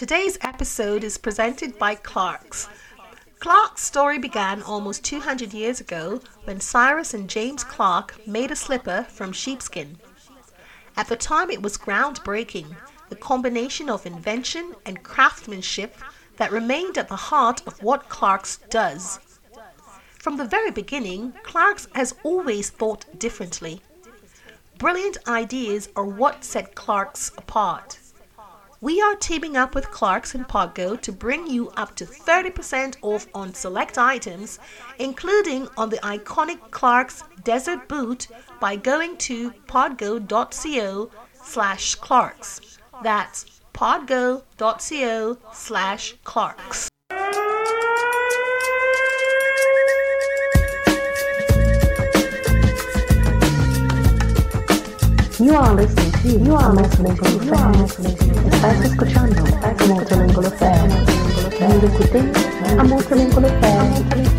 Today's episode is presented by Clark's. Clark's story began almost 200 years ago when Cyrus and James Clark made a slipper from sheepskin. At the time, it was groundbreaking, the combination of invention and craftsmanship that remained at the heart of what Clark's does. From the very beginning, Clark's has always thought differently. Brilliant ideas are what set Clark's apart. We are teaming up with Clarks and Podgo to bring you up to 30% off on select items, including on the iconic Clarks Desert Boot by going to podgo.co slash Clarks. That's podgo.co slash Clarks. You are listening to You are listening to You are listening to Estás escuchando Multilingual Affair. Vous écoutez un Multilingual Affair.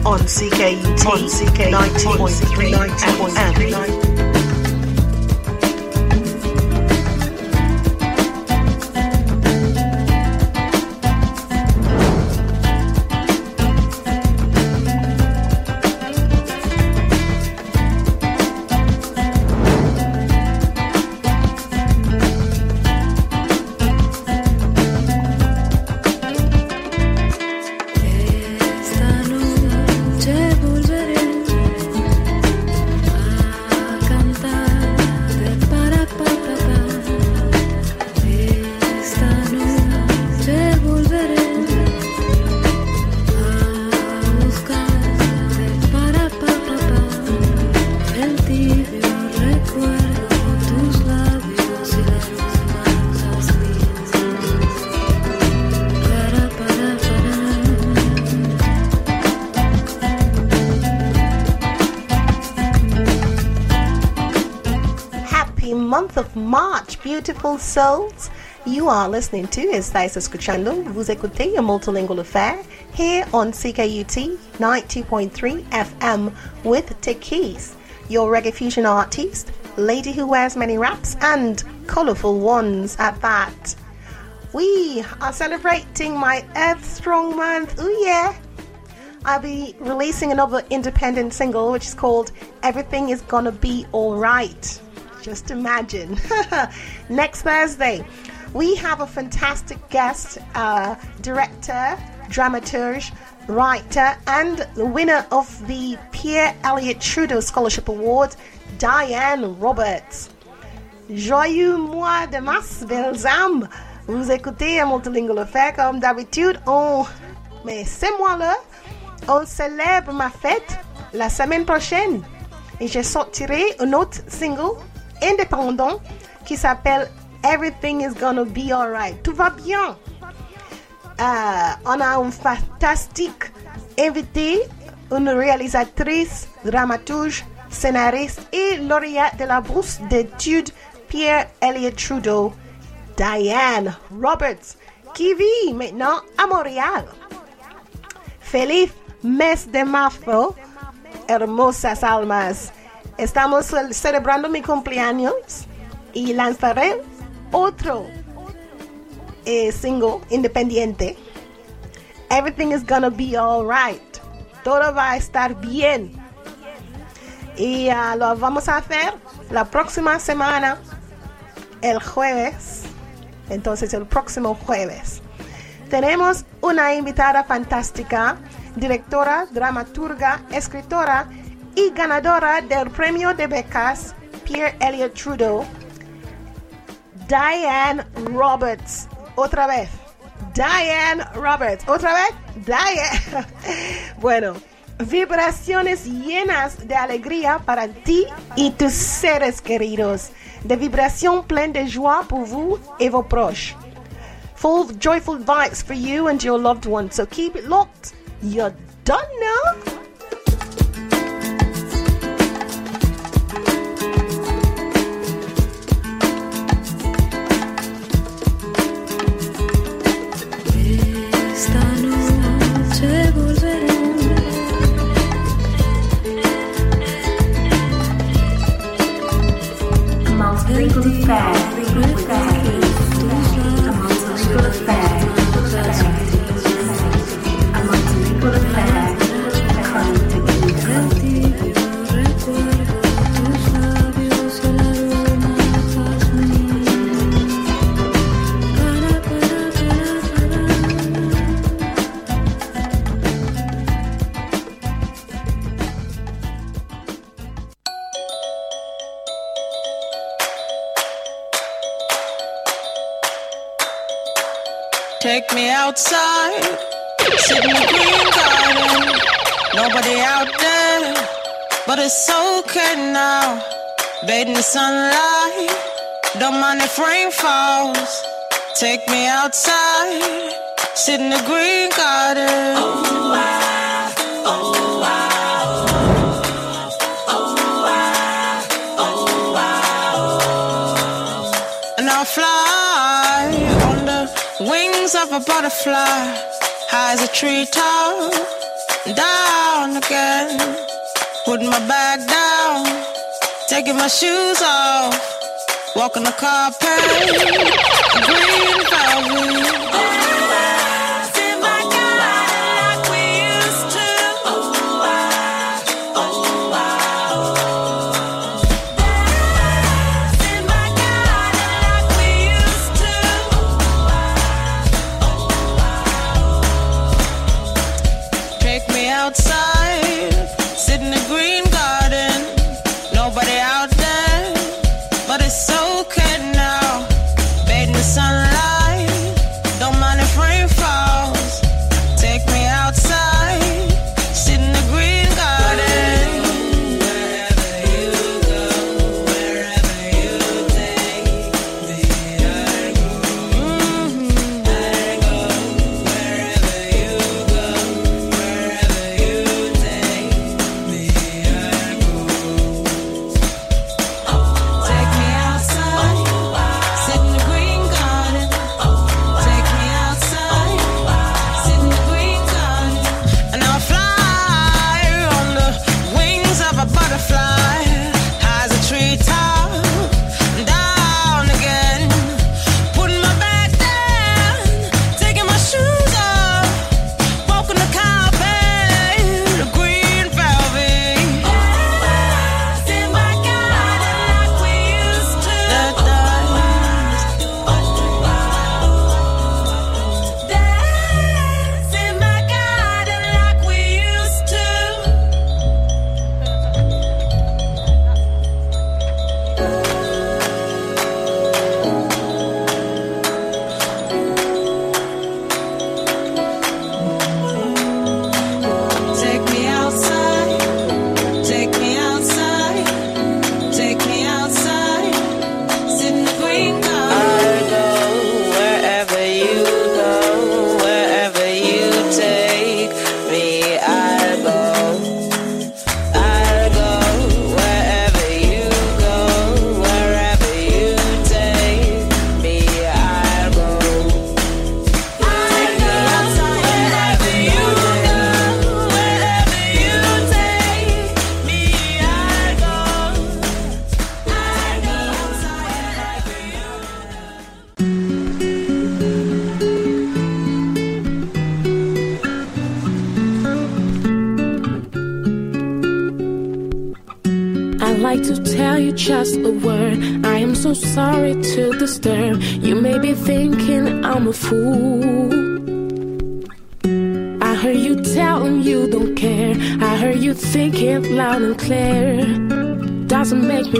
On CKUT, on CK 90.3 FM. Month of March, beautiful souls. You are listening to Estáis escuchando, vous écoutez a multilingual affair here on CKUT 92.3 FM with Takeyce, your reggae fusion artist, lady who wears many wraps and colorful ones at that. We are celebrating my Earth Strong month. Oh yeah. I'll be releasing another independent single which is called Everything Is Gonna Be Alright. Just imagine. Next Thursday, we have a fantastic guest, uh, director, dramaturge, writer, and the winner of the Pierre Elliott Trudeau Scholarship Award, Diane Roberts. Joyeux mois de mars, belles âmes. Vous écoutez un multilingual affair comme d'habitude. On, mais ce mois-là, on célèbre ma fête la semaine prochaine. Et je sortirai un autre single indépendant qui s'appelle Everything is Gonna Be Alright. Tout va bien. Euh, on a un fantastique invité, une réalisatrice, dramaturge, scénariste et lauréate de la bourse d'études Pierre Elliott Trudeau, Diane Roberts, qui vit maintenant à Montréal. Feliz mes de marzo, hermosas almas. Estamos cel- celebrando mi cumpleaños y lanzaré otro eh, single independiente. Everything is gonna be alright. Todo va a estar bien. Y ah, lo vamos a hacer la próxima semana, el jueves. Entonces, el próximo jueves. Tenemos una invitada fantástica, directora, dramaturga, escritora y ganadora del premio de becas Pierre Elliott Trudeau, Diane Roberts. Otra vez. Diane Roberts. Otra vez. Diane. bueno, vibraciones llenas de alegría para ti y tus seres queridos. De vibrations pleines de joie pour vous et vos proches. Full of joyful vibes for you and your loved ones. So keep it locked. You're done now. Multilingual outside, sitting in the green garden. Nobody out there, but it's okay now. Bathing the sunlight, don't mind if rain falls. Take me outside, sit in the green garden. Oh. a butterfly, high as a tree top, down again. Putting my bag down, taking my shoes off, walking the carpet, green velvet.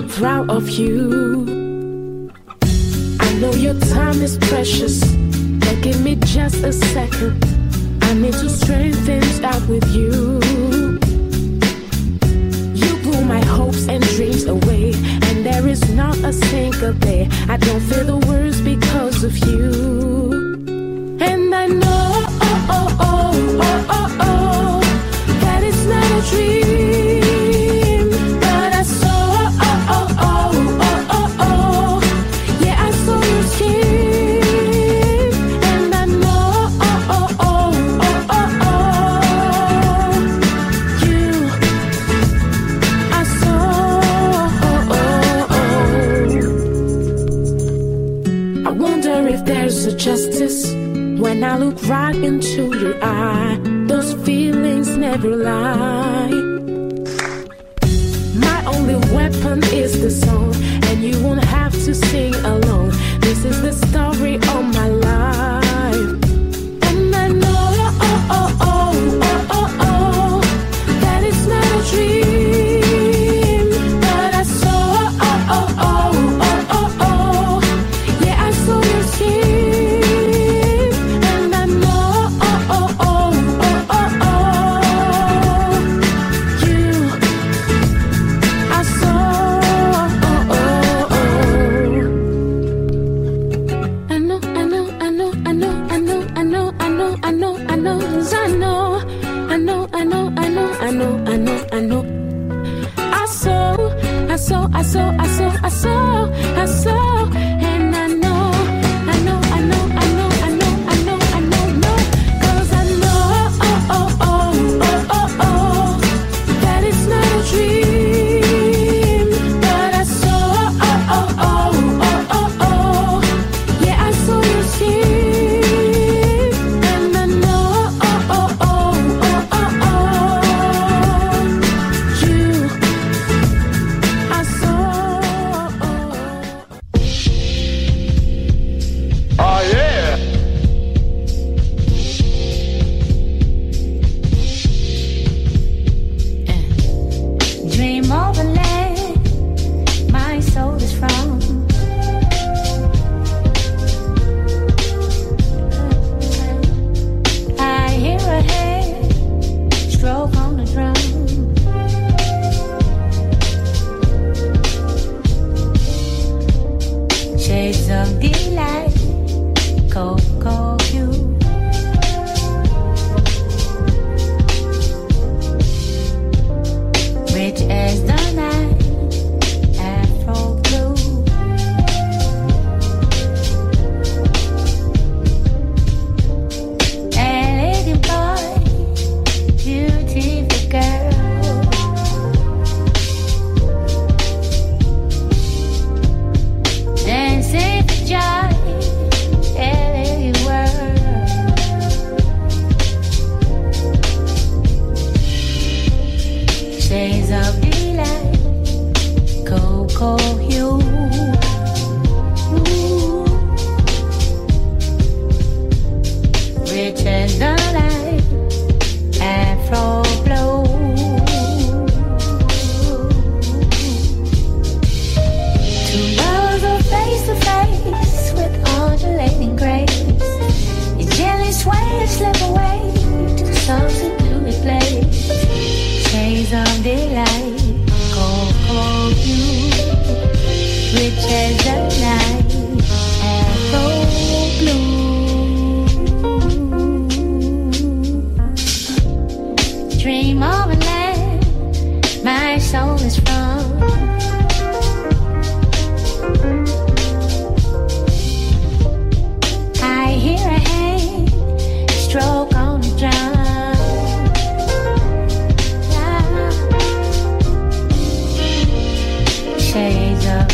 proud of you.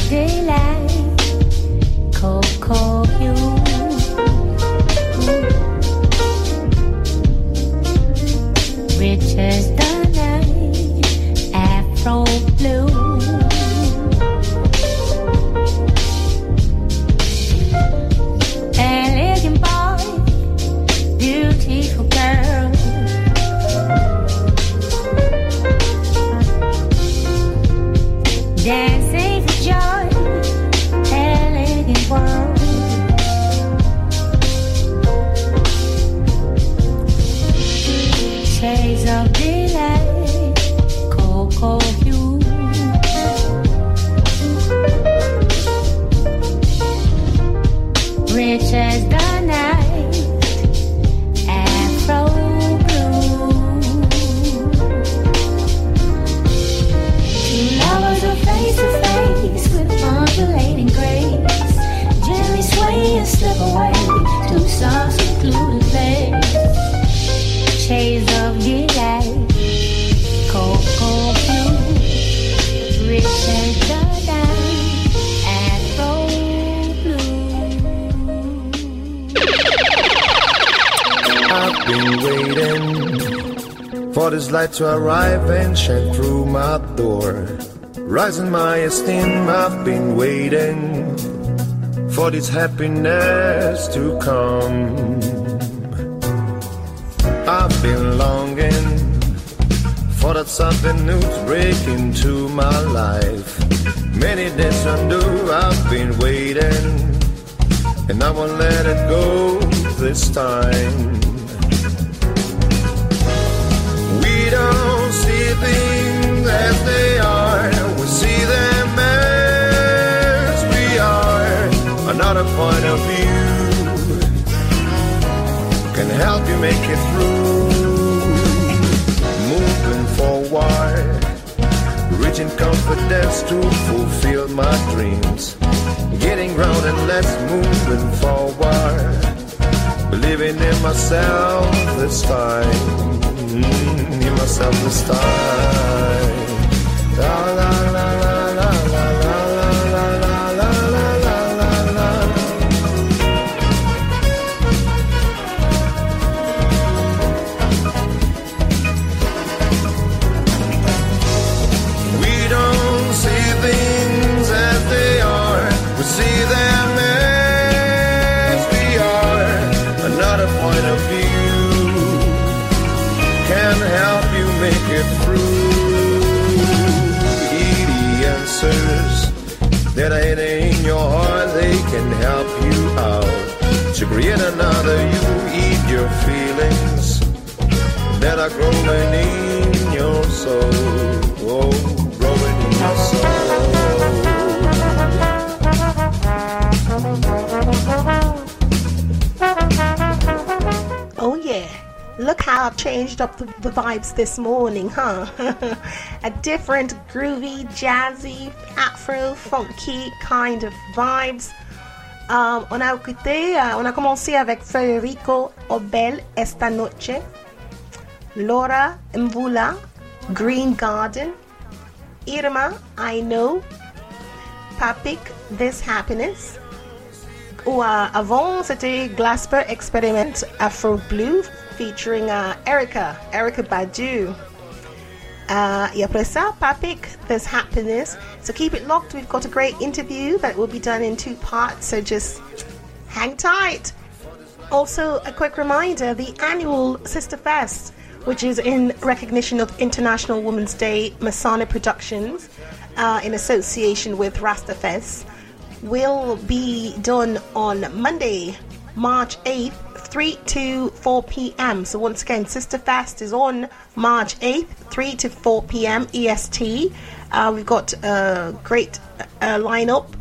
Shades this happiness to come. Another point of view can help you make it through. Moving forward, reaching confidence to fulfill my dreams. Getting ground and let's moving forward. Believing in myself this time. Mm, in myself this time. La la la another you, eat your feelings that are growing in your soul. Oh, growing in your soul. Oh yeah. Look how I've changed up the, the vibes this morning, huh? A different groovy, jazzy, afro, funky kind of vibes. On a écouté, euh, on a commencé avec Federico Obel esta noche, Laura Mvula, Green Garden, Irma, I Know, Papik, This Happiness, ou euh, avant c'était Glasper Experiment Afro Blue featuring uh, Erica, Erica Badu. Uh, après ça, Papik, There's Happiness. So keep it locked. We've got a great interview that will be done in two parts. So just hang tight. Also, a quick reminder the annual Sister Fest, which is in recognition of International Women's Day, Masana Productions, uh, in association with Rastafest, will be done on Monday, March 8th, 3 to 4 p.m. So, once again, Sister Fest is on March 8th, 3 to 4 p.m. EST. Uh, we've got a great uh, lineup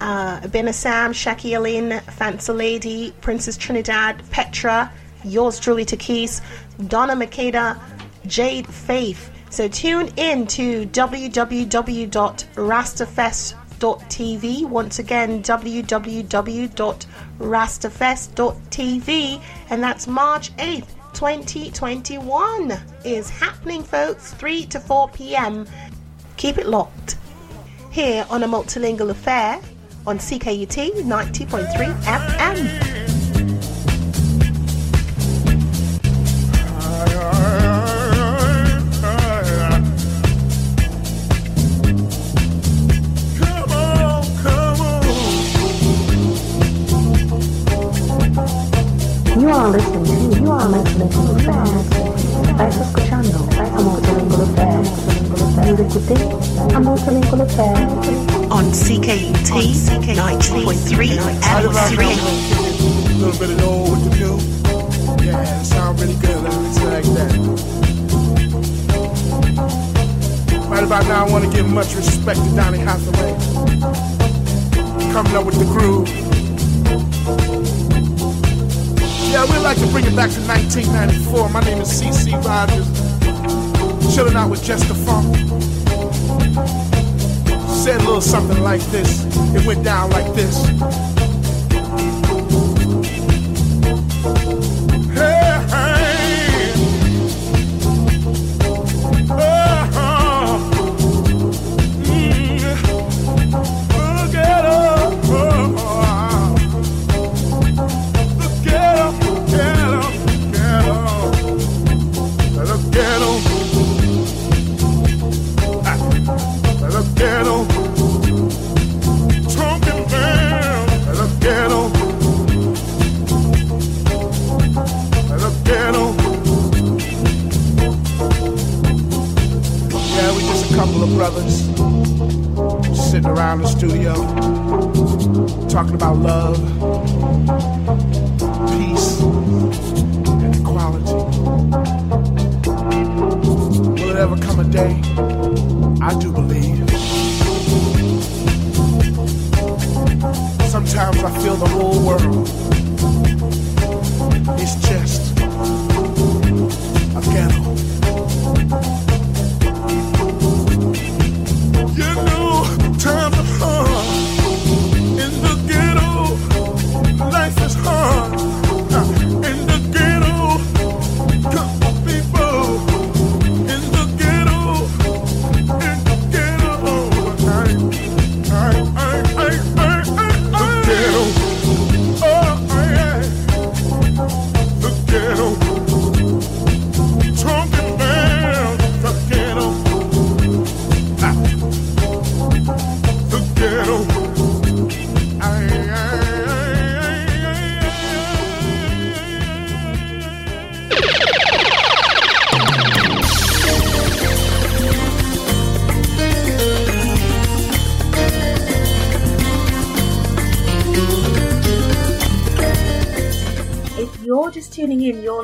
uh, Ben Sam, Shaki Lynn, Fancy Lady, Princess Trinidad, Petra, yours truly Takeyce, Donna Makeda, Jade Faith. So tune in to www.rastafest.tv. Once again, www.rastafest.tv. Rastafest.tv, and that's March 8th. 2021 is happening, folks, 3 to 4 p.m. Keep it locked here on a multilingual affair on CKUT 90.3 FM. You are listening you are listening. On CKUT 90.3 FM. A little bit of know what to do. Yeah, sound really good. Let me say that. Right about now, I want to give much respect to Donny Hathaway. Coming up with the groove. Yeah, we'd like to bring it back to 1994. My name is CC Rogers. Chilling out with Jester Funk. Said a little something like this. It went down like this.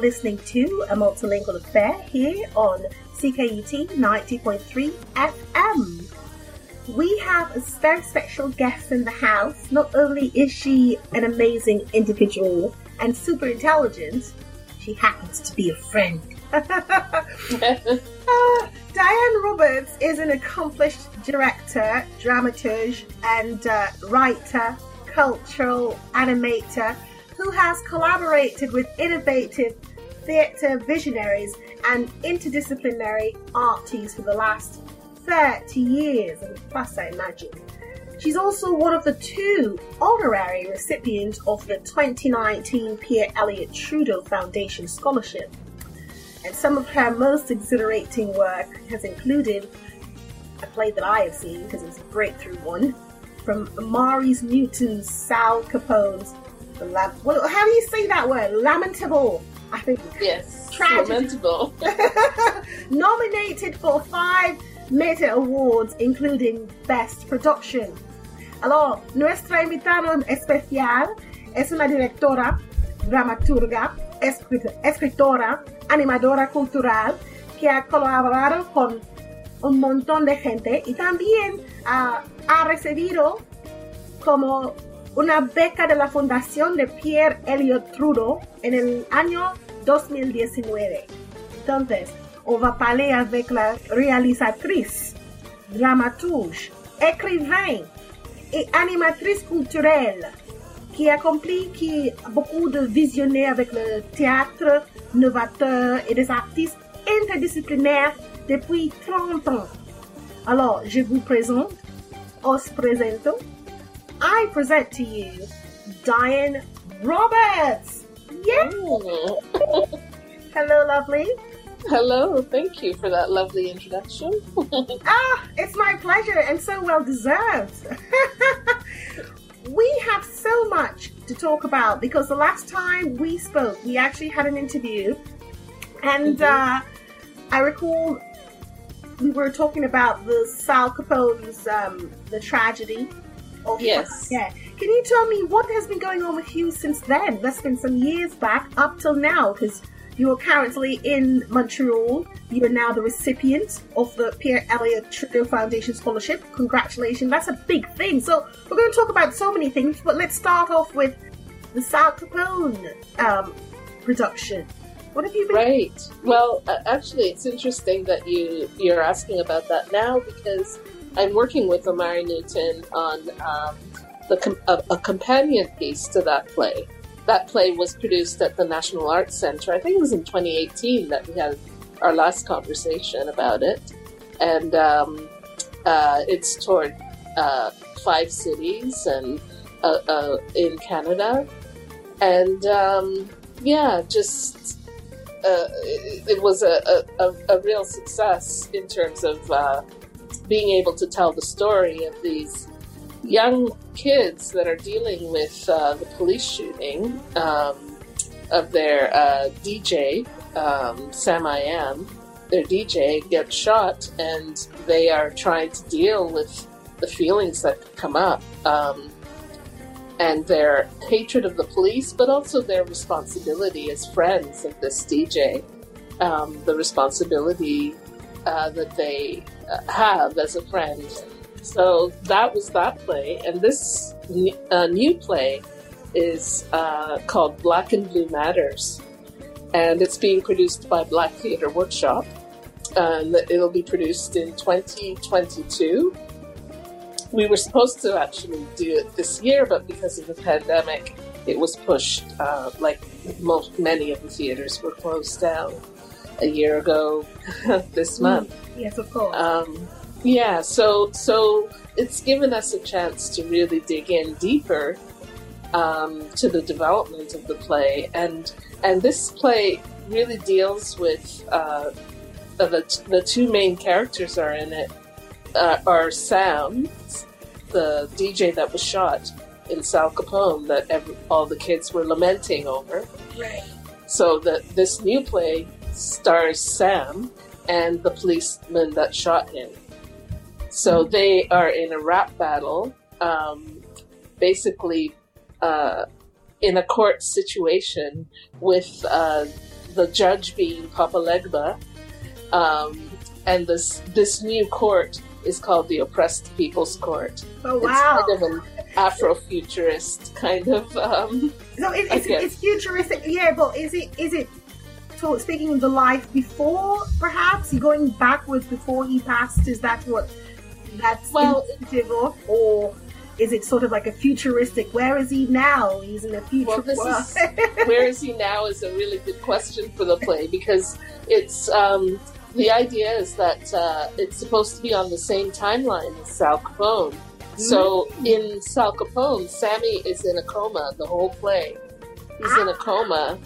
Listening to a multilingual affair here on CKUT 90.3 FM. We have a very special guest in the house. Not only is she an amazing individual and super intelligent, she happens to be a friend. Uh, Diane Roberts is an accomplished director, dramaturge, and uh, writer, cultural animator who has collaborated with innovative theatre visionaries and interdisciplinary artists for the last 30 years, and plus, I imagine. She's also one of the two honorary recipients of the 2019 Pierre Elliott Trudeau Foundation Scholarship and some of her most exhilarating work has included a play that I have seen because it's a breakthrough one from Maurice Newton's Sal Capone's well, how do you say that word? Lamentable. I think Yes. Lamentable. nominated for five Meta Awards, including Best Production. Alors, nuestra invitada especial es una directora, dramaturga, escrit- escritora, animadora cultural que ha colaborado con un montón de gente y también ah, ha recibido como una beca de la Fundación de Pierre Elliott Trudeau en el año 2019. Entonces, on va parler avec la réalisatrice, dramaturge, écrivain et animatrice culturelle qui accomplit qui a beaucoup de visionnaires avec le théâtre novateur et des artistes interdisciplinaires depuis 30 ans. Alors, je vous présente, os presento, I present to you Diane Roberts. Mm. Hello, lovely. Hello. Thank you for that lovely introduction. Ah, it's my pleasure and so well deserved. we have so much to talk about because the last time we spoke, we actually had an interview, and uh, I recall we were talking about the Sal Capone's um, the tragedy. Of Yes. Yeah. Can you tell me what has been going on with you since then? That's been some years back up till now, because you are currently in Montreal. You are now the recipient of the Pierre Elliott Trudeau Foundation Scholarship. Congratulations. That's a big thing. So we're going to talk about so many things, but let's start off with the Sal Capone um, production. What have you been? Right. Well, actually, it's interesting that you you're asking about that now because I'm working with Omari Newton on um, the a, a companion piece to that play. That play was produced at the National Arts Center. I think it was in 2018 that we had our last conversation about it, and um, uh, it's toured uh, five cities and uh, uh, in Canada, and um, yeah, just uh, it, it was a, a, a, a real success in terms of uh, being able to tell the story of these young kids that are dealing with uh, the police shooting um, of their uh, DJ, um, Sam I Am. Their DJ gets shot, and they are trying to deal with the feelings that come up. Um, and their hatred of the police, but also their responsibility as friends of this DJ, um, the responsibility uh, that they uh, have as a friend. So that was that play, and this uh, new play is uh, called Black and Blue Matters, and it's being produced by Black Theatre Workshop, and it'll be produced in 2022 we were supposed to actually do it this year, but because of the pandemic, it was pushed. Uh, like most, many of the theaters were closed down a year ago this month. Yes, of course. Um, yeah, so so it's given us a chance to really dig in deeper um, to the development of the play, and and this play really deals with uh, the the two main characters are in it uh, are Sam, the DJ that was shot in Sal Capone that every, all the kids were lamenting over. right. So that this new play stars Sam and the policeman that shot him. So they are in a rap battle, um, basically uh, in a court situation with uh, the judge being Papa Legba, um, and this this new court is called the Oppressed People's Court. Oh wow. It's kind of an Afrofuturist kind of. Um, So it, it's, it's futuristic, yeah. But is it is it so speaking of the life before, perhaps going backwards before he passed? Is that what that's Well- of, or is it sort of like a futuristic? Where is he now? He's in a future Well, is where is he now is a really good question for the play because it's um, the idea is that uh, it's supposed to be on the same timeline as Sal Capone. So in Sal Capone, Sammy is in a coma the whole play. He's in a coma.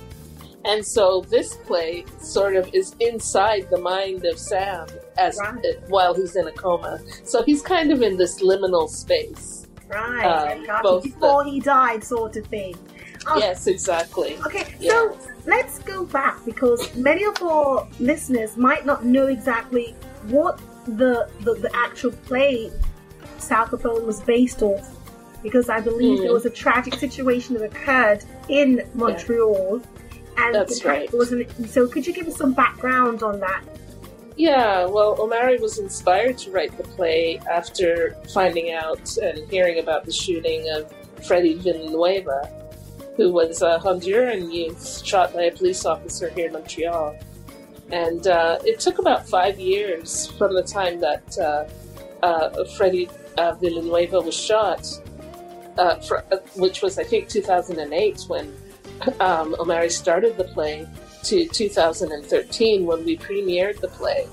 And so this play sort of is inside the mind of Sam as Right. while he's in a coma. So he's kind of in this liminal space. right, um, gotcha. both the- before he died, sort of thing. Oh, Yes, exactly. Okay, Yeah. so let's go back because many of our listeners might not know exactly what the the, the actual play Capone was based off. Because I believe Mm. there was a tragic situation that occurred in Montreal, and That's it right. wasn't. So, could you give us some background on that? Yeah, well, Omari was inspired to write the play after finding out and hearing about the shooting of Fredy Villanueva, who was a Honduran youth shot by a police officer here in Montreal. And uh, it took about five years from the time that uh, uh, Fredy uh, Villanueva was shot, uh, fr- uh, which was, I think, 2008 when um, Omari started the play, to 2013 when we premiered the play.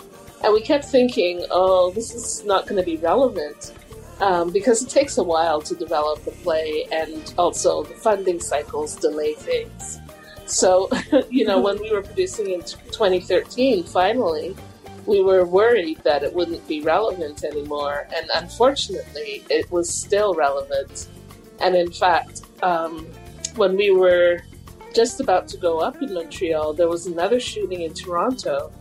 And we kept thinking, oh, this is not going to be relevant um, because it takes a while to develop the play and also the funding cycles delay things. So, you know, when we were producing in 2013, finally, we were worried that it wouldn't be relevant anymore. And unfortunately, it was still relevant. And in fact, um, when we were just about to go up in Montreal, there was another shooting in Toronto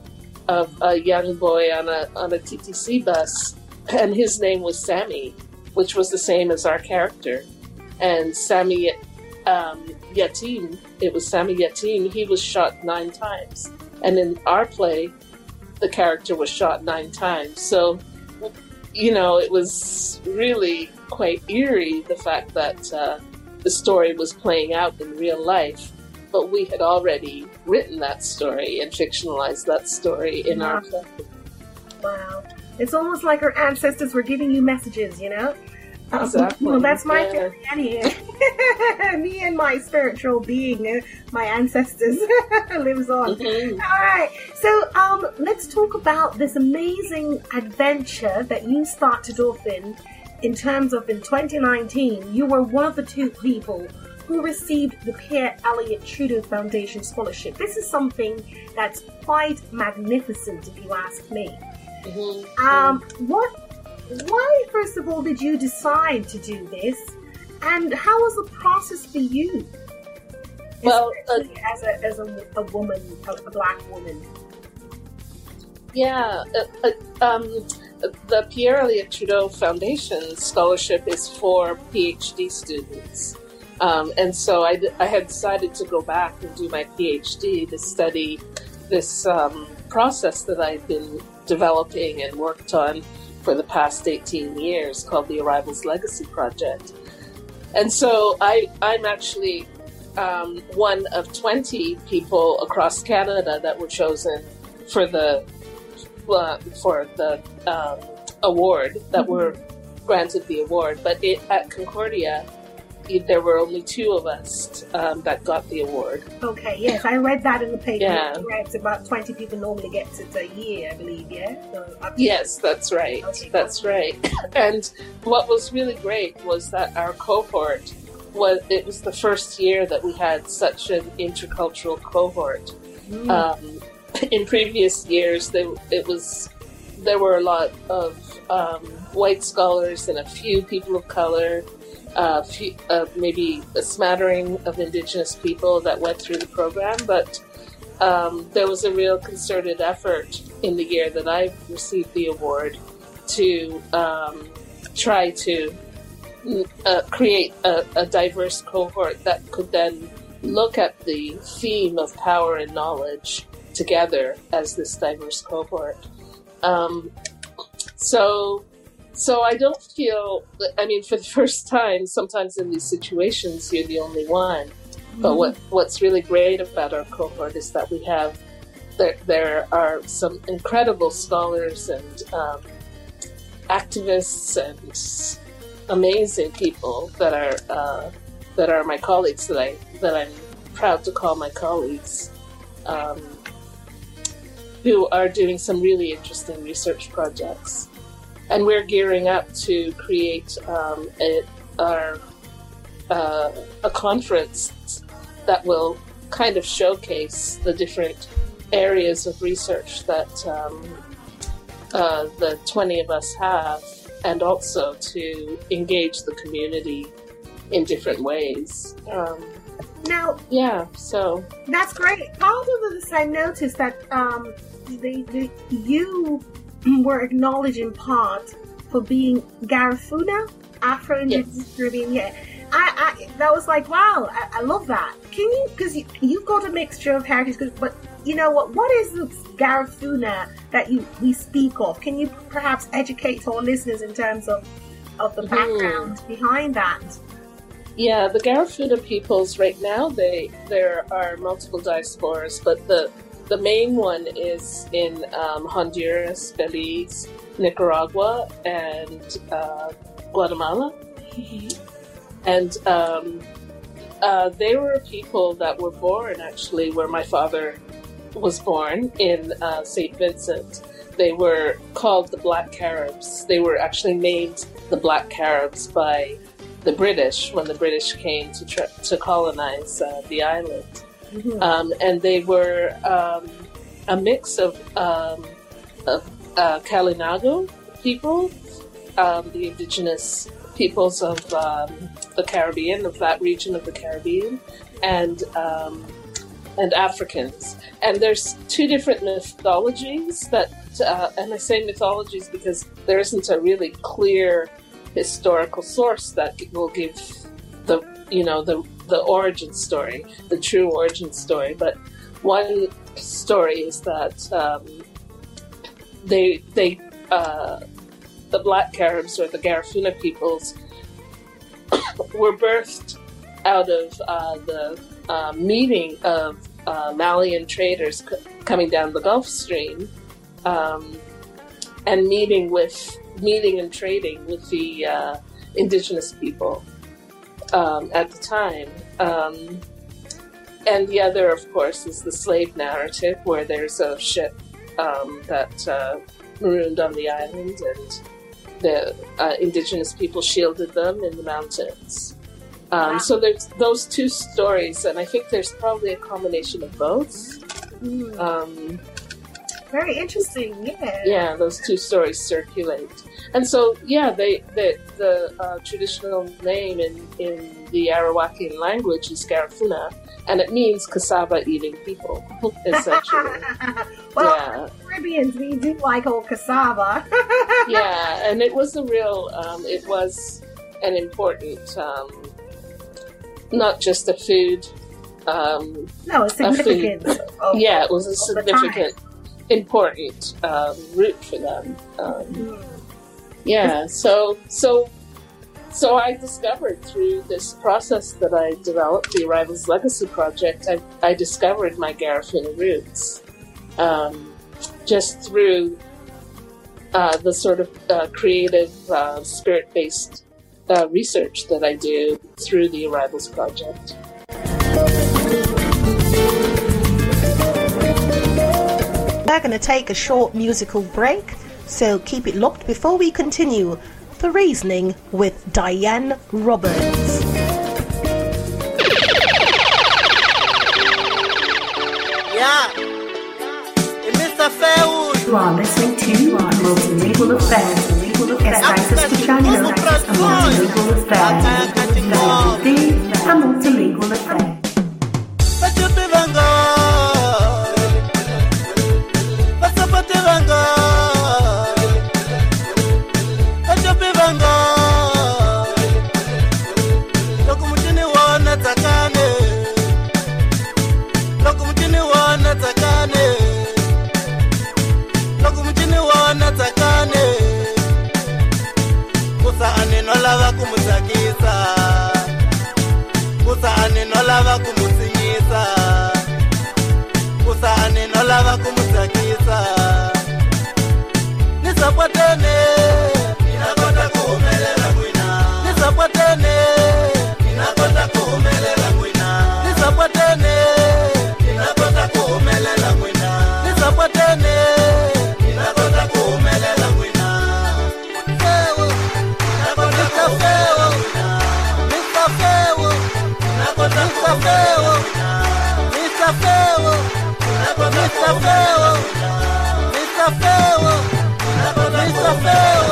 of a young boy on a on a TTC bus, and his name was Sammy, which was the same as our character. And Sammy um, Yatim, it was Sammy Yatim. He was shot nine times, and in our play, the character was shot nine times. So, you know, it was really quite eerie the fact that uh, the story was playing out in real life but we had already written that story and fictionalized that story in our play. Wow, it's almost like our ancestors were giving you messages, you know. Uh, Exactly, well, that's my theory anyway. Me and my spiritual being, uh, my ancestors, lives on. Mhm. All right, so um, let's talk about this amazing adventure that you started off in. In terms of in 2019, you were one of the two people who received the Pierre Elliott Trudeau Foundation scholarship. This is something that's quite magnificent, if you ask me. Mhm. Um, what? Why, first of all, did you decide to do this, and how was the process for you? Well, uh, as a as a, a woman, a, a black woman. Yeah, uh, uh, um, the Pierre Elliott Trudeau Foundation scholarship is for PhD students. Um, and so I had decided to go back and do my PhD to study this um, process that I've been developing and worked on for the past 18 years called the Arrivals Legacy Project. And so I, I'm actually um, one of 20 people across Canada that were chosen for the uh, for the um, award that were granted the award. But it, at Concordia, there were only two of us um, that got the award. Okay, yes, I read that in the paper. Yeah. Correct. About twenty people normally get it a year, I believe. Yeah. So Yes, that's right. Okay. That's right. And what was really great was that our cohort was it was the first year that we had such an intercultural cohort. Mm. Um, in previous years, they, it was there were a lot of um, white scholars and a few people of color, uh, few, uh, maybe a smattering of indigenous people that went through the program, but um, there was a real concerted effort in the year that I received the award to um, try to mm, uh, create a, a diverse cohort that could then look at the theme of power and knowledge together as this diverse cohort. Um, so, so I don't feel. I mean, for the first time, sometimes in these situations, you're the only one. But what what's really great about our cohort is that we have there there are some incredible scholars and um, activists and amazing people that are uh, that are my colleagues that I that I'm proud to call my colleagues. Um, who are doing some really interesting research projects. And we're gearing up to create um, a, our, uh, a conference that will kind of showcase the different areas of research that um, uh, the 20 of us have, and also to engage the community in different ways. Um, Now, yeah, so That's great. Part of this, I noticed that um, the, the, you were acknowledged in part for being Garifuna, Afro Indigenous Caribbean. Yeah, I, I that was like wow, I, I love that. Can you because you, you've got a mixture of heritage, but you know what? What is the Garifuna that you we speak of? Can you perhaps educate our listeners in terms of of the Mhm. background behind that? Yeah, the Garifuna peoples right now they there are multiple diasporas, but the the main one is in um, Honduras, Belize, Nicaragua, and uh, Guatemala. And um, uh, they were people that were born actually where my father was born in uh, St. Vincent. They were called the Black Caribs. They were actually named the Black Caribs by the British when the British came to tr- to colonize uh, the island, um, and they were um, a mix of, um, of uh, Kalinago people, um, the indigenous peoples of um, the Caribbean, of that region of the Caribbean, and um, and Africans. And there's two different mythologies that, uh, and I say mythologies because there isn't a really clear historical source that will give the you know the the origin story, the true origin story. But one story is that um, they they uh, the Black Caribs or the Garifuna peoples were birthed out of uh, the uh, meeting of uh, Malian traders c- coming down the Gulf Stream um, and meeting with meeting and trading with the uh, indigenous people um, at the time. Um, and the other, of course, is the slave narrative, where there's a ship um, that uh, marooned on the island, and the uh, indigenous people shielded them in the mountains. Um, so there's those two stories, and I think there's probably a combination of both. Um, Very interesting. Yeah. yeah, those two stories circulate, and so yeah, they, they the uh, traditional name in in the Arawakian language is Garifuna, and it means cassava eating people, essentially. well, yeah, Caribbeans, we do like old cassava. yeah, and it was a real, um, it was an important, um, not just a food. Um, no, it's significant. food. yeah, it was a of the time. significant, important um, route for them. Um, yeah, so so so I discovered through this process that I developed, the Arrivals Legacy Project, I, I discovered my Garifuna roots um, just through uh, the sort of uh, creative, uh, spirit based uh, research that I do through the Arrivals Project. We're going to take a short musical break, so keep it locked before we continue the reasoning with Diane Roberts. Yeah. And Mr. Fairwood. You are listening to Multilingual Affairs. Estás escuchando a Multilingual Affairs. WT, a Multilingual Affairs. no lava ku mu sinyisa. Ku sani no lava ku mu tsakisa. feo, está feo, está feo.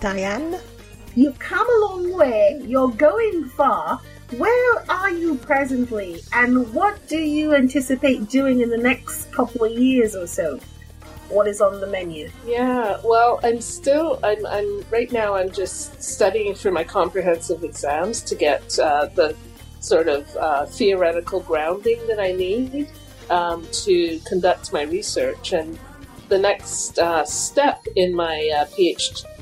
Diane. you've come a long way, you're going far. Where are you presently, and what do you anticipate doing in the next couple of years or so? What is on the menu? Yeah, well, I'm still, I'm, I'm right now. I'm just studying for my comprehensive exams to get uh, the sort of uh, theoretical grounding that I need um, to conduct my research. And the next uh, step in my uh,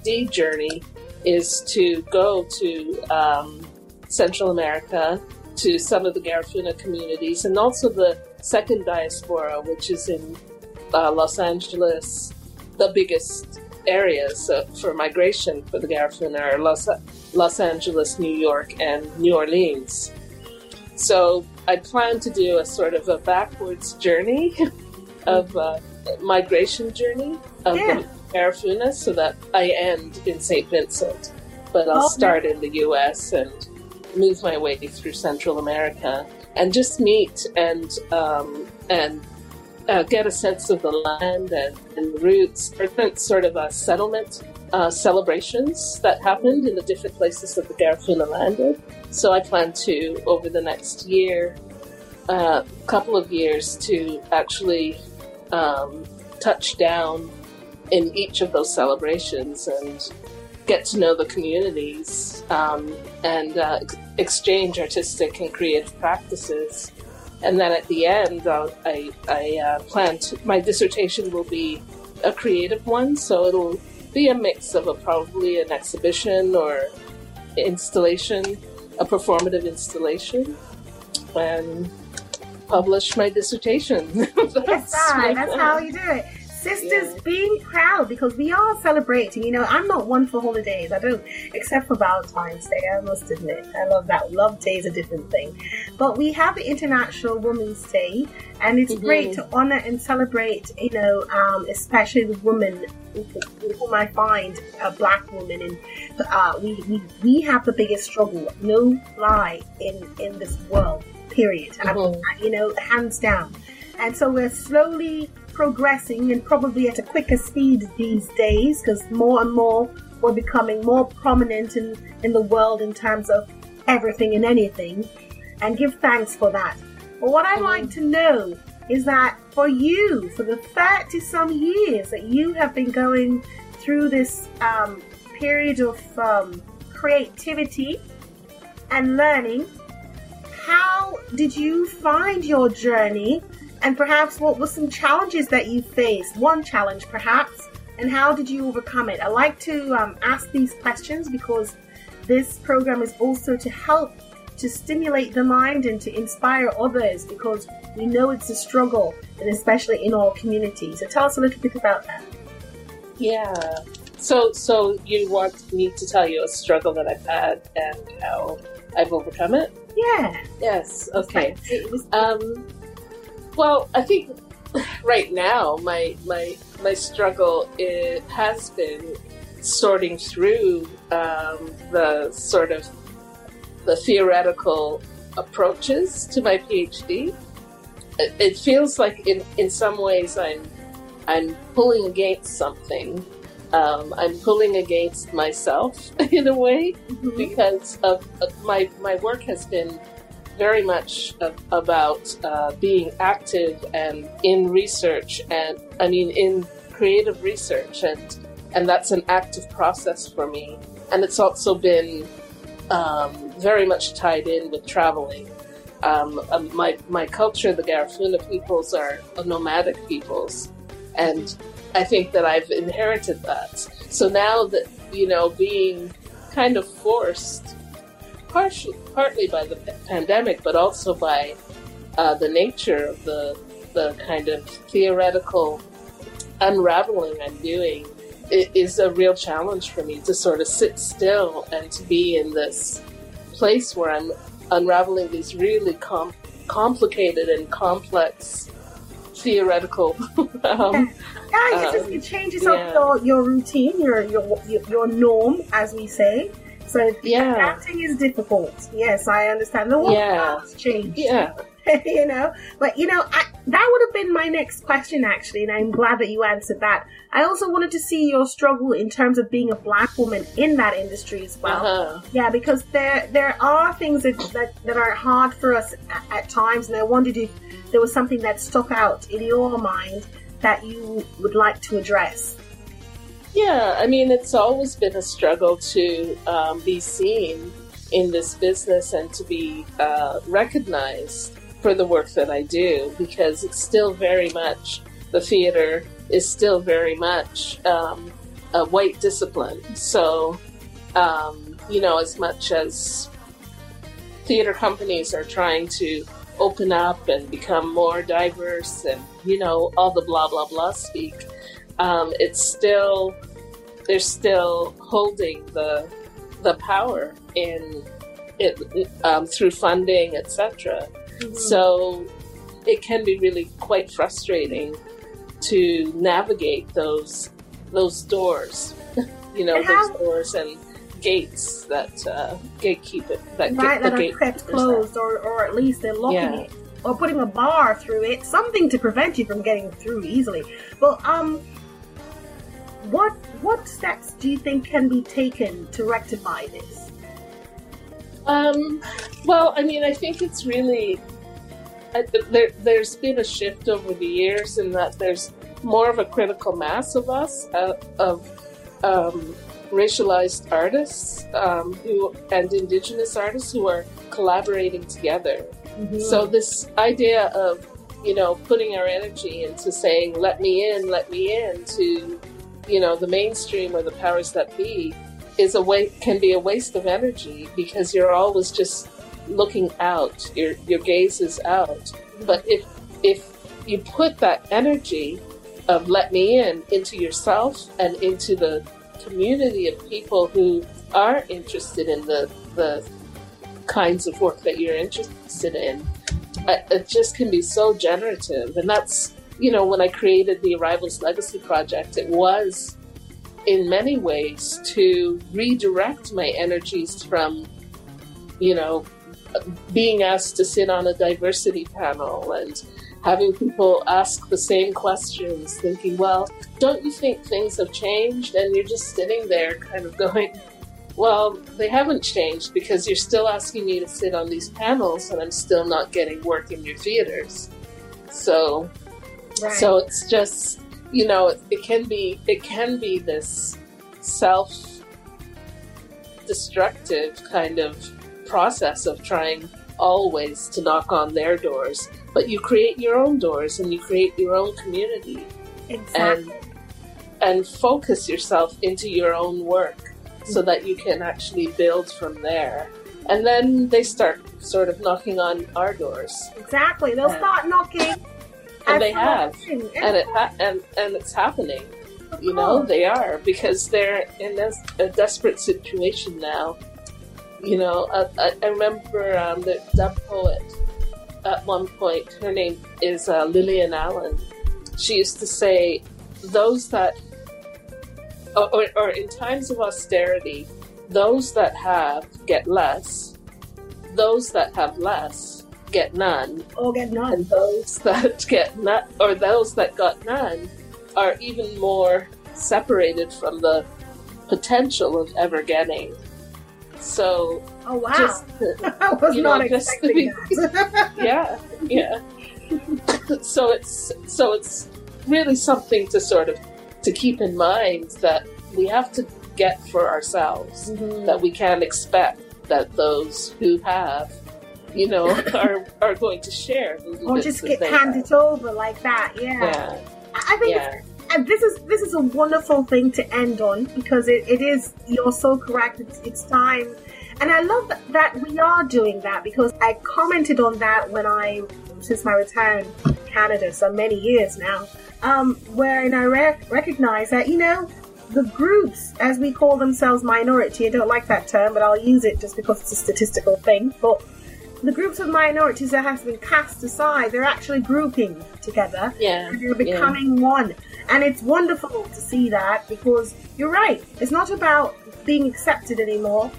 PhD journey is to go to um, Central America, to some of the Garifuna communities, and also the second diaspora, which is in uh, Los Angeles, the biggest areas uh, for migration for the Garifuna are Los, Los Angeles, New York, and New Orleans. So I plan to do a sort of a backwards journey of uh, migration journey of Yeah. the Garifuna so that I end in St. Vincent. But I'll Oh, start in the US and move my way through Central America and just meet and um, and uh, get a sense of the land and, and roots, different sort of uh, settlement uh, celebrations that happened in the different places that the Garifuna landed. So I plan to, over the next year, uh, couple of years, to actually um, touch down in each of those celebrations and get to know the communities um, and uh, exchange artistic and creative practices. And then at the end, I'll, I, I uh, plan to, my dissertation will be a creative one, so it'll be a mix of a probably an exhibition or installation, a performative installation, and publish my dissertation. Yes, That's ah, that's how you do it. Sisters, being proud because we are celebrating. You know, I'm not one for holidays. I don't, except for Valentine's Day. I must admit, I love that. Love Day is a different thing, but we have International Women's Day, and it's Mhm. great to honor and celebrate. You know, um, especially the women whom I find a black woman, and uh, we, we we have the biggest struggle. No lie in in this world. Period. Mhm. I- you know, hands down. And so we're slowly progressing and probably at a quicker speed these days because more and more we're becoming more prominent in, in the world in terms of everything and anything. And give thanks for that. But what I'd like to know is that for you, for the 30 some years that you have been going through this um, period of um, creativity and learning, how did you find your journey and perhaps what were some challenges that you faced one challenge perhaps and how did you overcome it i like to um, ask these questions because this program is also to help to stimulate the mind and to inspire others because we know it's a struggle and especially in our community so tell us a little bit about that Yeah. So, so you want me to tell you a struggle that I've had and how I've overcome it? yeah Yes. Okay. Um, well, I think right now my my my struggle it has been sorting through um, the sort of the theoretical approaches to my PhD. It, it feels like in in some ways I'm I'm pulling against something. Um, I'm pulling against myself in a way because of, of my my work has been very much about uh, being active and in research and I mean in creative research and and that's an active process for me and it's also been um, very much tied in with traveling. Um, um, my my culture, the Garifuna peoples, are nomadic peoples, and I think that I've inherited that. So now that you know, being kind of forced, partially, partly by the pandemic, but also by uh, the nature of the the kind of theoretical unraveling I'm doing, it is a real challenge for me to sort of sit still and to be in this place where I'm unraveling these really com- complicated and complex theoretical um, Yeah, it, just, Um, it changes yeah. up your, your routine, your your your norm, as we say. So Yeah. adapting is difficult. Yes, I understand. The whole Yeah. changed. yeah you know, but you know, I that would have been my next question, actually, and I'm glad that you answered that. I also wanted to see your struggle in terms of being a black woman in that industry as well. Uh-huh. Yeah, because there there are things that, that, that are hard for us at, at times, and I wondered if there was something that stuck out in your mind that you would like to address. Yeah, I mean, it's always been a struggle to um, be seen in this business and to be uh, recognized for the work that I do because it's still very much, the theater is still very much um, a white discipline. So, um, you know, as much as theater companies are trying to open up and become more diverse and, you know, all the blah, blah, blah speak, um, it's still they're still holding the the power in it um, through funding, etc. So it can be really quite frustrating to navigate those those doors, you know, how- those doors and gates that uh, gatekeep it. That right, the that are kept closed, or, or at least they're locking Yeah. it, or putting a bar through it, something to prevent you from getting through easily. But um, what what steps do you think can be taken to rectify this? Um, well, I mean, I think it's really I, there. There's been a shift over the years in that there's more of a critical mass of us uh, of um, racialized artists um, who and indigenous artists who are collaborating together. So this idea of you know putting our energy into saying "let me in, let me in" to you know the mainstream or the powers that be is a way can be a waste of energy because you're always just looking out. Your your gaze is out. But if if you put that energy of let me in into yourself and into the community of people who are interested in the the kinds of work that you're interested in, uh, it just can be so generative. And that's you know when I created the Arrivals Legacy Project, it was in many ways to redirect my energies from, you know, being asked to sit on a diversity panel and having people ask the same questions, thinking, well, don't you think things have changed? And you're just sitting there kind of going, well, they haven't changed because you're still asking me to sit on these panels and I'm still not getting work in your theaters. So, Right. so it's just you know it, it can be it can be this self destructive kind of process of trying always to knock on their doors but you create your own doors and you create your own community Exactly. and and focus yourself into your own work so that you can actually build from there and then they start sort of knocking on our doors exactly. They'll Yeah. start knocking. And they have. and it ha- and and it's happening. You know course. they are because they're in this, a desperate situation now. You know i, I, I remember um, the dub poet at one point her name is uh, lillian allen. She used to say those that or, or, or in times of austerity those that have get less. Those that have less get none or get none. and those that get none or those that got none are even more separated from the potential of ever getting. So Oh wow! just to- I was know, not to expecting be- that. yeah, yeah. so it's so it's really something to sort of to keep in mind that we have to get for ourselves Mm-hmm. that we can't expect that those who have you know are are going to share or just get they handed over like that. Yeah. have. I think yeah it's, and this is this is a wonderful thing to end on because it, it is you're so correct. It's, it's time, and I love that, that we are doing that because I commented on that when I since my return to Canada, so many years now, um, wherein I rec- recognize that you know the groups, as we call themselves minority. I don't like that term, but I'll use it just because it's a statistical thing. But the groups of minorities that has been cast aside, they're actually grouping together yeah they're yeah. becoming one. And it's wonderful to see that because you're right. It's not about being accepted anymore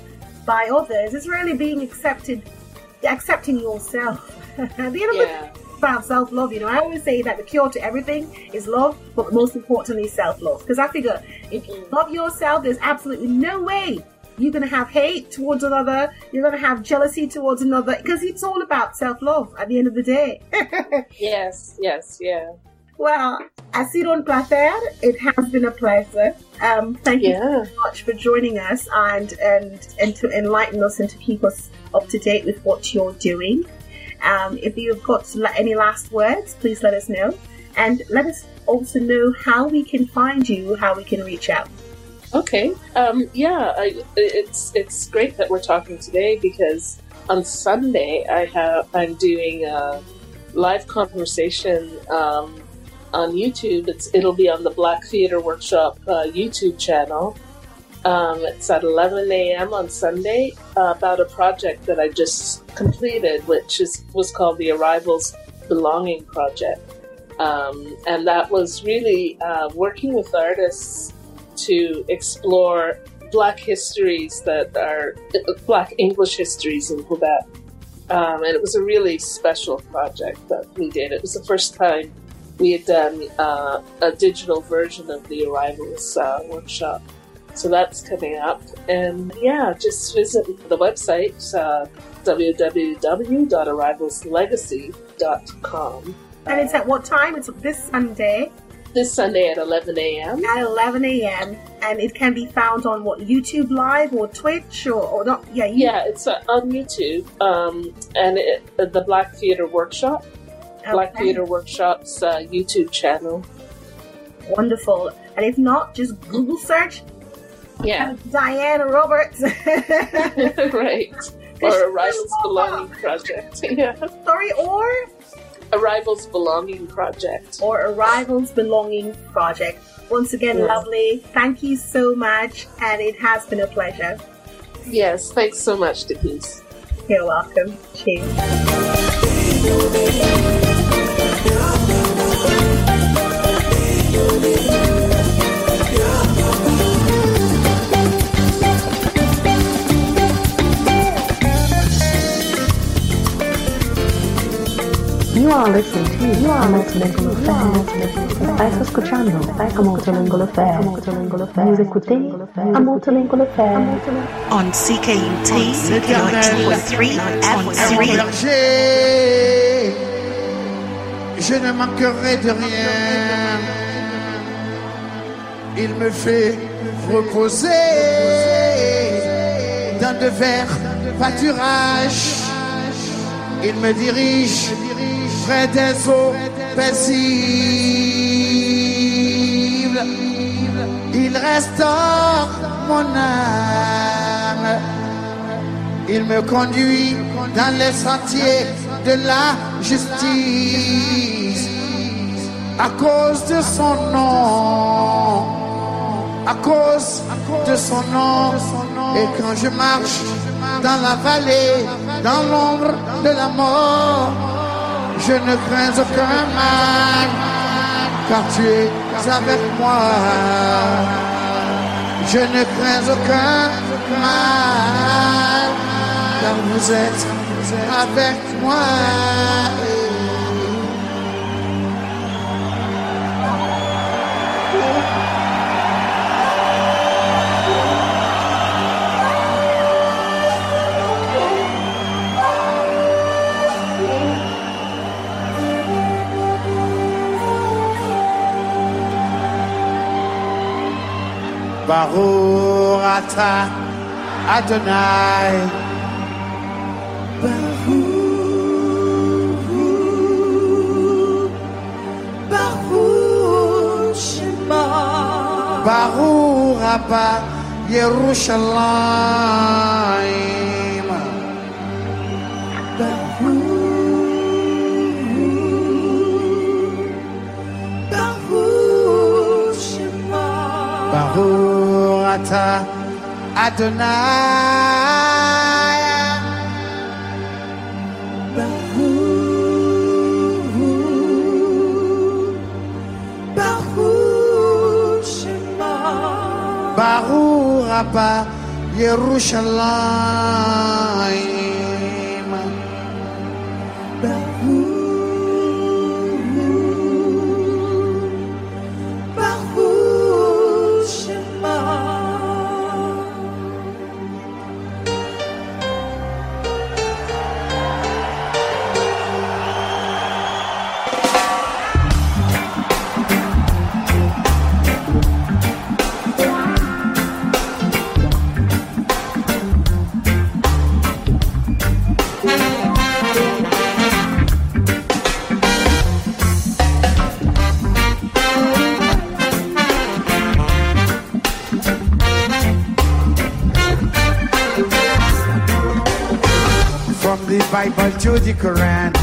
by others. It's really being accepted, accepting yourself. At the end of yeah the, about self love. You know, I always say that the cure to everything is love, but most importantly, self love. Because I figure if you mm-hmm. love yourself, there's absolutely no way you're going to have hate towards another, you're going to have jealousy towards another, because it's all about self love at the end of the day. Yes, yes, yeah. Well, ha sido un placer. It has been a pleasure. Um, thank you so much for joining us and, and, and to enlighten us and to keep us up to date with what you're doing. Um, if you've got any last words, please let us know. And let us also know how we can find you, how we can reach out. Okay. Um, yeah, I, it's it's great that we're talking today because on Sunday I have I'm doing a live conversation um, on YouTube. It's it'll be on the Black Theater Workshop uh, YouTube channel. Um, it's at 11 a.m. on Sunday uh, about a project that I just completed, which is was called the Arrivals Belonging Project, um, and that was really uh, working with artists to explore Black histories that are Black English histories in Quebec. Um, and it was a really special project that we did. It was the first time we had done uh, a digital version of the Arrivals uh, workshop. So that's coming up. And yeah, just visit the website, uh, www.arrivalslegacy.com. And it's at what time? It's this Sunday This Sunday at 11 a.m. at 11 a.m. And it can be found on what, YouTube Live or Twitch or, or not? Yeah, you- Yeah, it's uh, on YouTube, um, and it, uh, the Black Theater Workshop, Black Theater Workshop's uh, YouTube channel. Wonderful. And if not, just Google search Yeah, Diane Roberts. right. Or Arrivals Belonging Project. yeah, Sorry, or Arrivals Belonging Project. or Arrivals Belonging Project. Once again, Yes. lovely. Thank you so much, and it has been a pleasure. Yes, thanks so much, Denise. You're welcome. Cheers. You are listening to You are listening to Estás escuchando a Multilingual Affair. Vous écoutez a Multilingual Affair. On CKUT L'éternel 90.3 est mon FM. berger. Je ne manquerai de rien. Il me fait reposer dans de verts pâturages. Il me dirige près des eaux paisibles. Il restaure mon âme. Il me conduit dans les sentiers de la justice. À cause de son nom. À cause de son nom. Et quand je marche dans la vallée, dans l'ombre de la mort, je ne crains aucun mal. Car tu es avec moi. Je ne crains aucun mal, car vous êtes avec moi. Baruch atah Adonai. Baruch Shema. Baruch Haba Yerushalayim. Baruch atah Adonai. Baruch Shema. Baruch Haba Yerushalayim. The Bible to the Quran,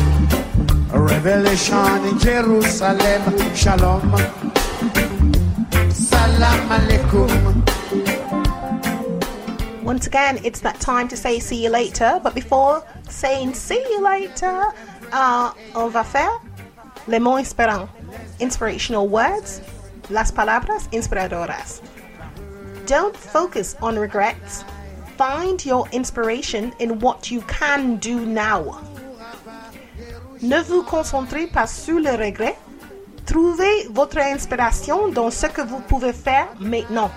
revelation in Jerusalem. Shalom. Salam alaikum. Once again, it's that time to say see you later. But before saying see you later, uh, on va faire le mot inspirant. Inspirational words, las palabras inspiradoras. Don't focus on regrets. Find your inspiration in what you can do now. Ne vous concentrez pas sur le regret. Trouvez votre inspiration dans ce que vous pouvez faire maintenant.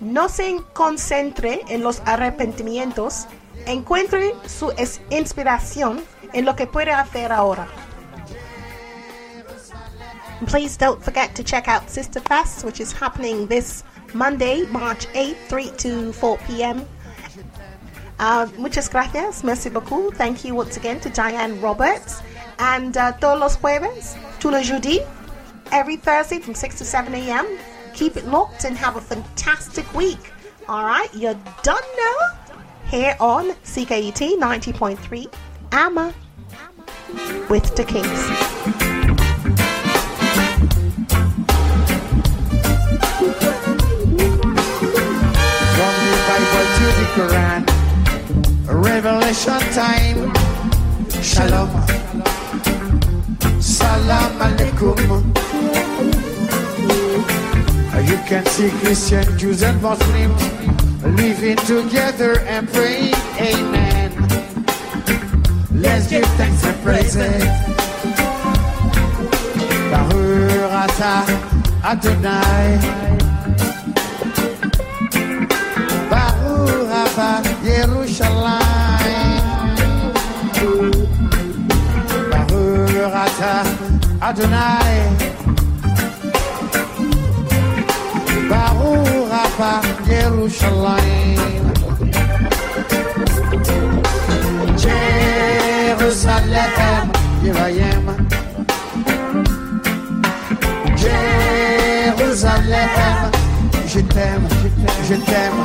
No se concentre en los arrepentimientos. Encuentre su inspiración en lo que puede hacer ahora. Please don't forget to check out Sister Fest, which is happening this Monday, March 8th, 3 to 4 p.m. Uh, muchas gracias, merci beaucoup. Thank you once again to Diane Roberts. And uh, todos los jueves, tous les jeudis, every Thursday from 6 to 7 a.m. Keep it locked and have a fantastic week. All right, you're done now. Here on CKUT 90.3, Amma with the Kings. Quran, Revelation time. Shalom. Salam alaikum. Uh, you can see Christian, Jews, and Muslims living together and praying. Amen. Let's give thanks and praises. Baruch Adonai. Baruch Haba Yerushalayim. Baruch Atah Adonai. Baruch Haba Yerushalayim. Jerusalem, here I am. Jérusalem, je t'aime, je t'aime,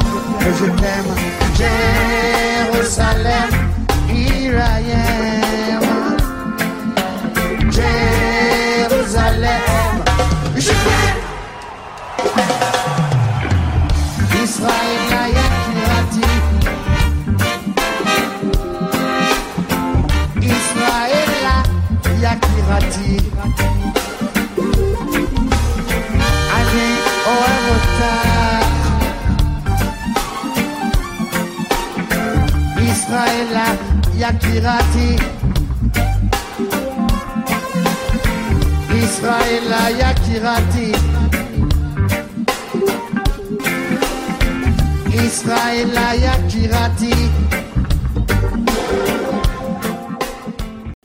je t'aime. Jérusalem, here I. יקירתי. ישראלה יקירתי. ישראלה יקירתי.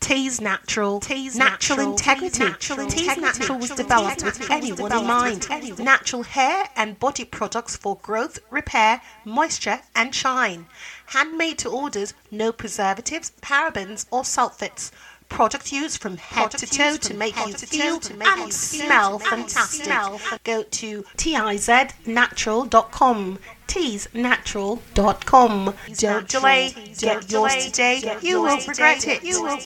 Tiz natural, Tiz natural, natural integrity. Natural, Tiz integrity. natural was developed with anyone in mind. Natural hair and body products for growth, repair, moisture, and shine. Handmade to orders, no preservatives, parabens, or sulfates. Product used from head to toe to make you feel and smell fantastic. Go to tiznatural.com. Teasnatural.com. Don't delay. Get yours today. You will regret it. You will.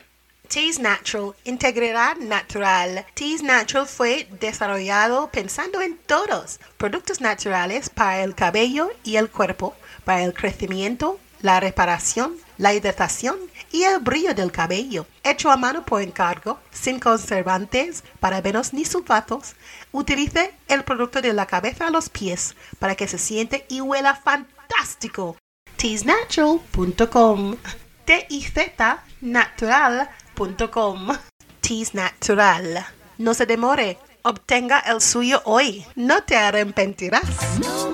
Tiz Natural, integridad natural. Tiz Natural fue desarrollado pensando en todos. Productos naturales para el cabello y el cuerpo, para el crecimiento, la reparación, la hidratación y el brillo del cabello. Hecho a mano por encargo, sin conservantes, parabenos ni sulfatos. Utilice el producto de la cabeza a los pies para que se siente y huela fantástico. Teasnatural.com T-I-Z natural.com Teas Natural. No se demore. Obtenga el suyo hoy. No te arrepentirás. No